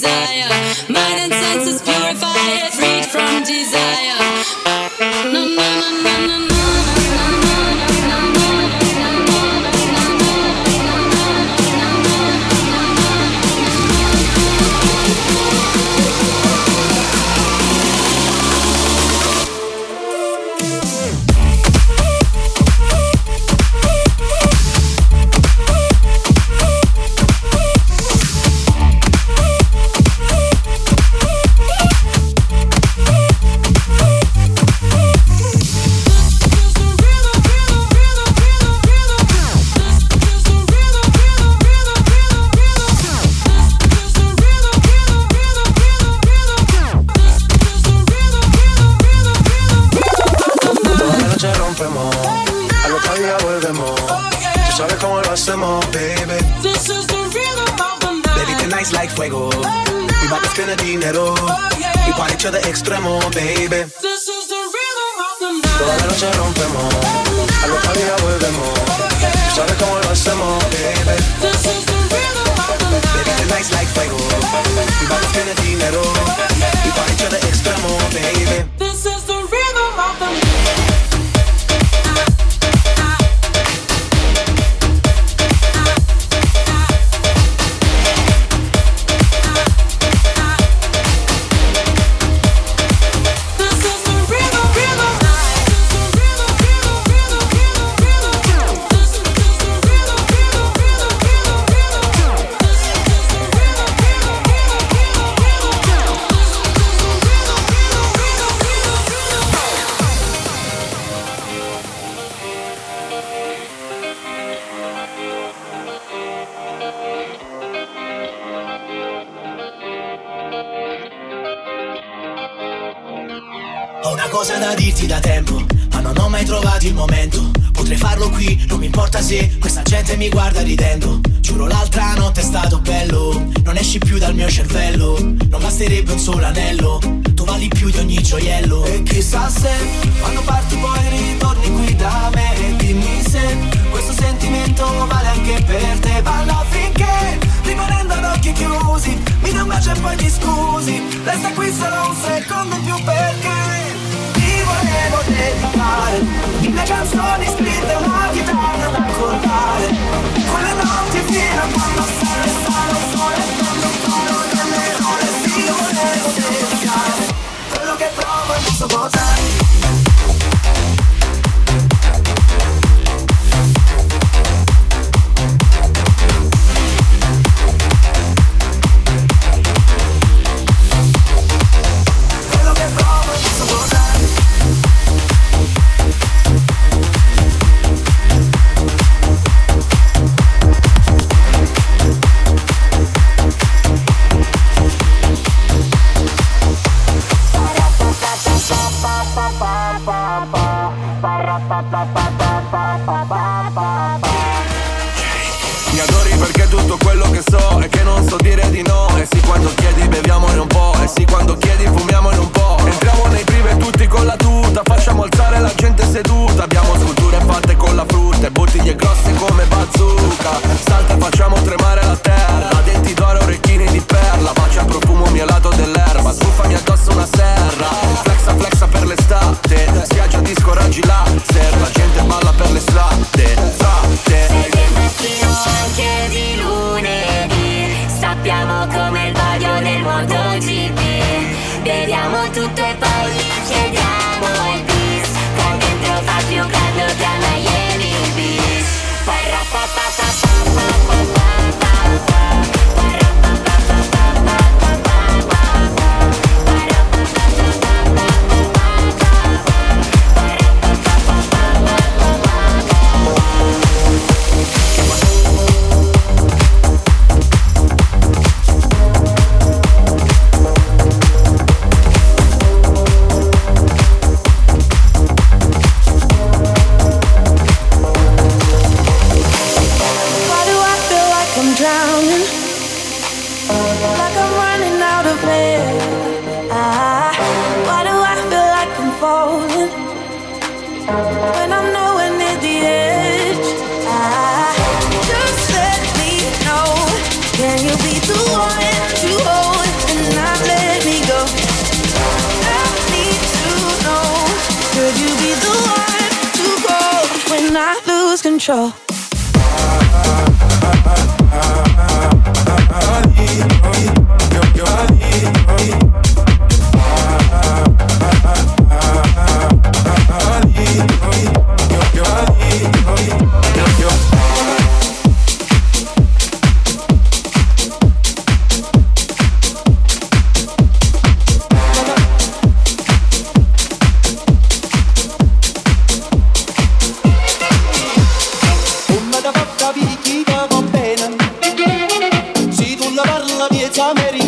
desire, cómo lo hacemos, baby. This is the rhythm of the night. Baby, night. tonight's like fuego. We bout to spend the dinero. Y party to the extremo, baby. This is the rhythm of the Toda night. la noche rompemos, al otro día volvemos. Tú sabes cómo lo hacemos, baby. This is the rhythm of the night. Baby, night. tonight's like fuego. We bout to spend the dinero. Y party to the extremo, baby. Ho una cosa da dirti da tempo, ma non ho mai trovato il momento. Potrei farlo qui, non mi importa se questa gente mi guarda ridendo. Giuro l'altra notte è stato bello, non esci più dal mio cervello. Non basterebbe un solo anello, tu vali più di ogni gioiello. E chissà se quando parti poi ritorni qui da me. E dimmi se questo sentimento vale anche per te. Balla finché rimanendo ad occhi chiusi, mi dai un bacio e poi ti scusi. Resta qui solo un secondo in più perché volevo dedicare mille canzoni scritte una chitarra da accordare quelle notti fino a quando sale sale sole prendo il tono delle ore ti volevo dedicare control. Parla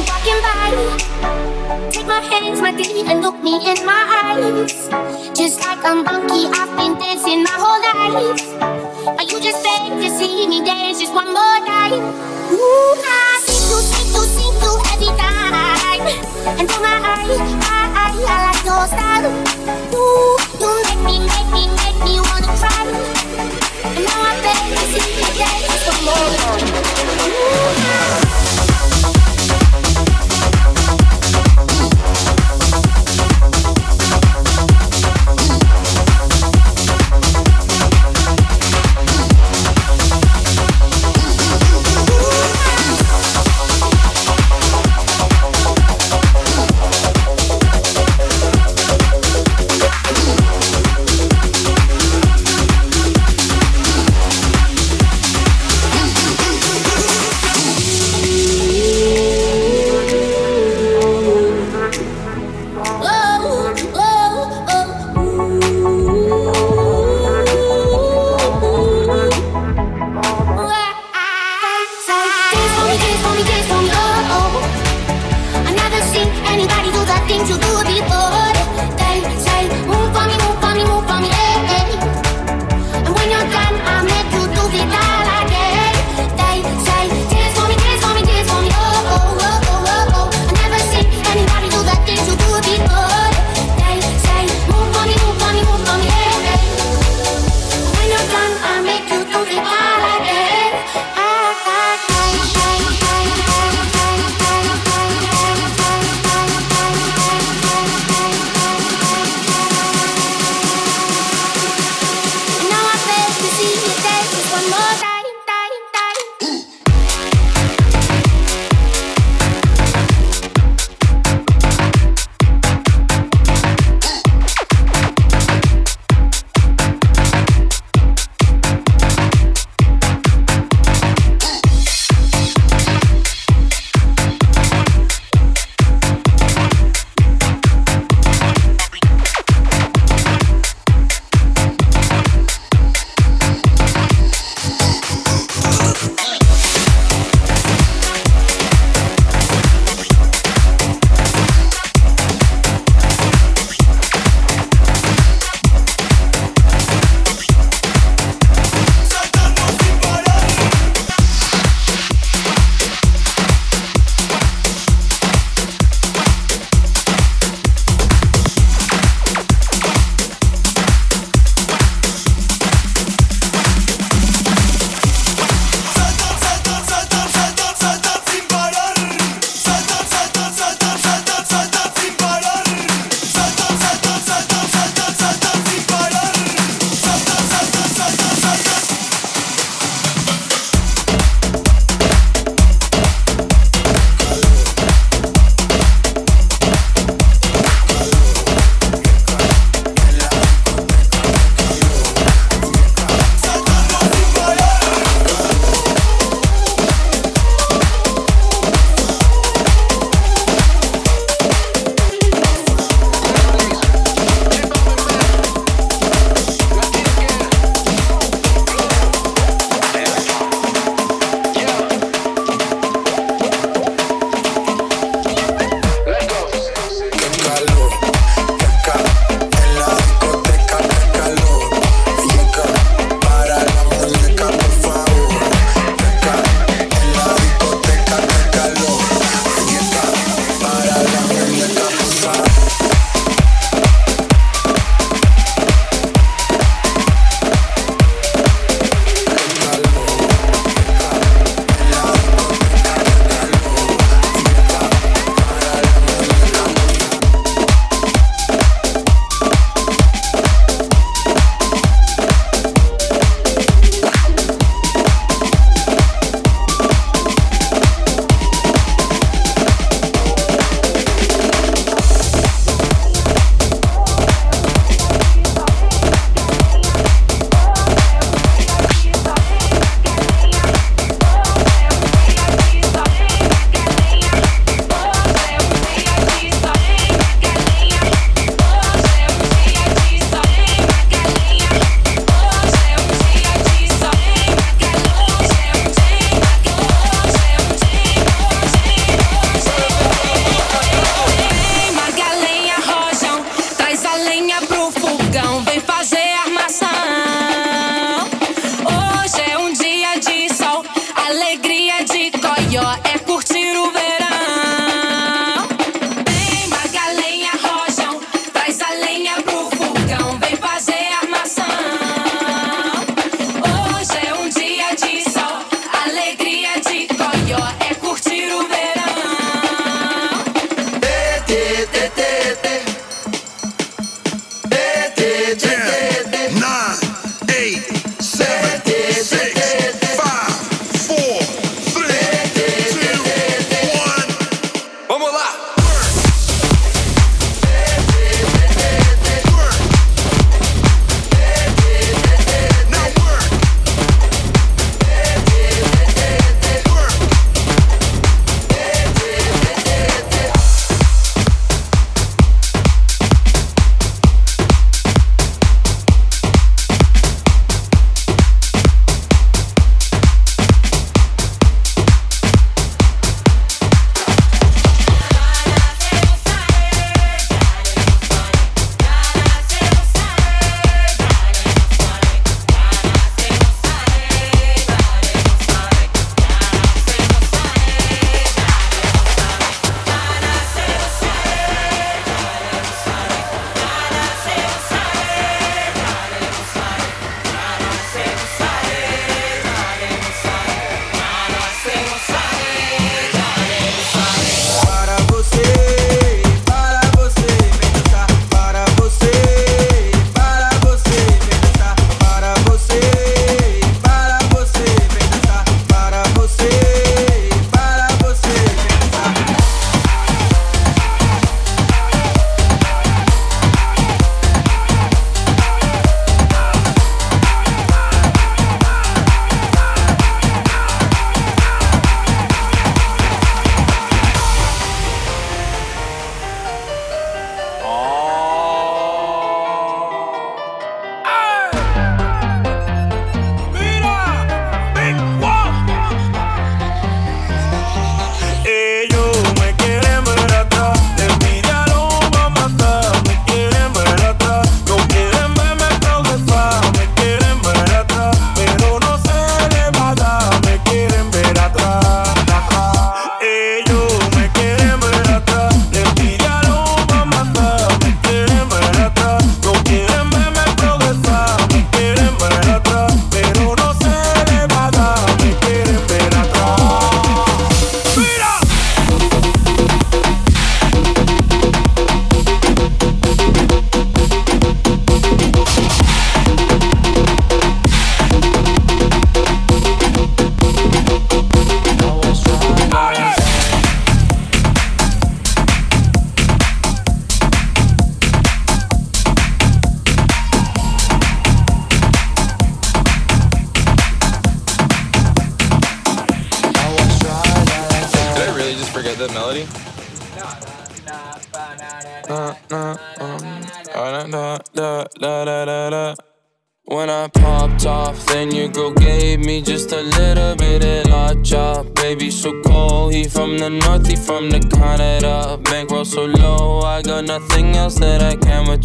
walking by. Take my hands, my feet, and look me in my eyes. Just like a monkey, I've been dancing my whole life. Are you just beg to see me dance just one more time? Ooh, I see you, see you, see you every time. And to my eye, I, I, I like your style. Ooh, you make me, make me, make me wanna cry. And now I beg to see you dance just one more time. Ooh,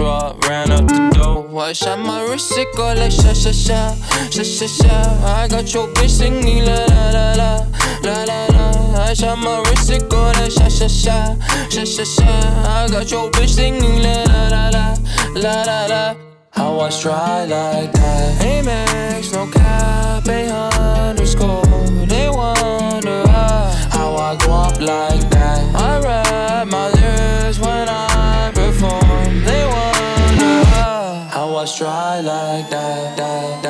withdraw. Ran up the dough. I shot my wrist, it go like sha sha sha, sha sha sha. I got your bitch singing la la la la, la la la. I shot my wrist, it go like sha sha sha, sha sha sha. I got your bitch singing la la la la, la la la. How I try like that. Amex, no cap, a underscore. They wonder how, I go up like that. I rap my us dry like that, that, that.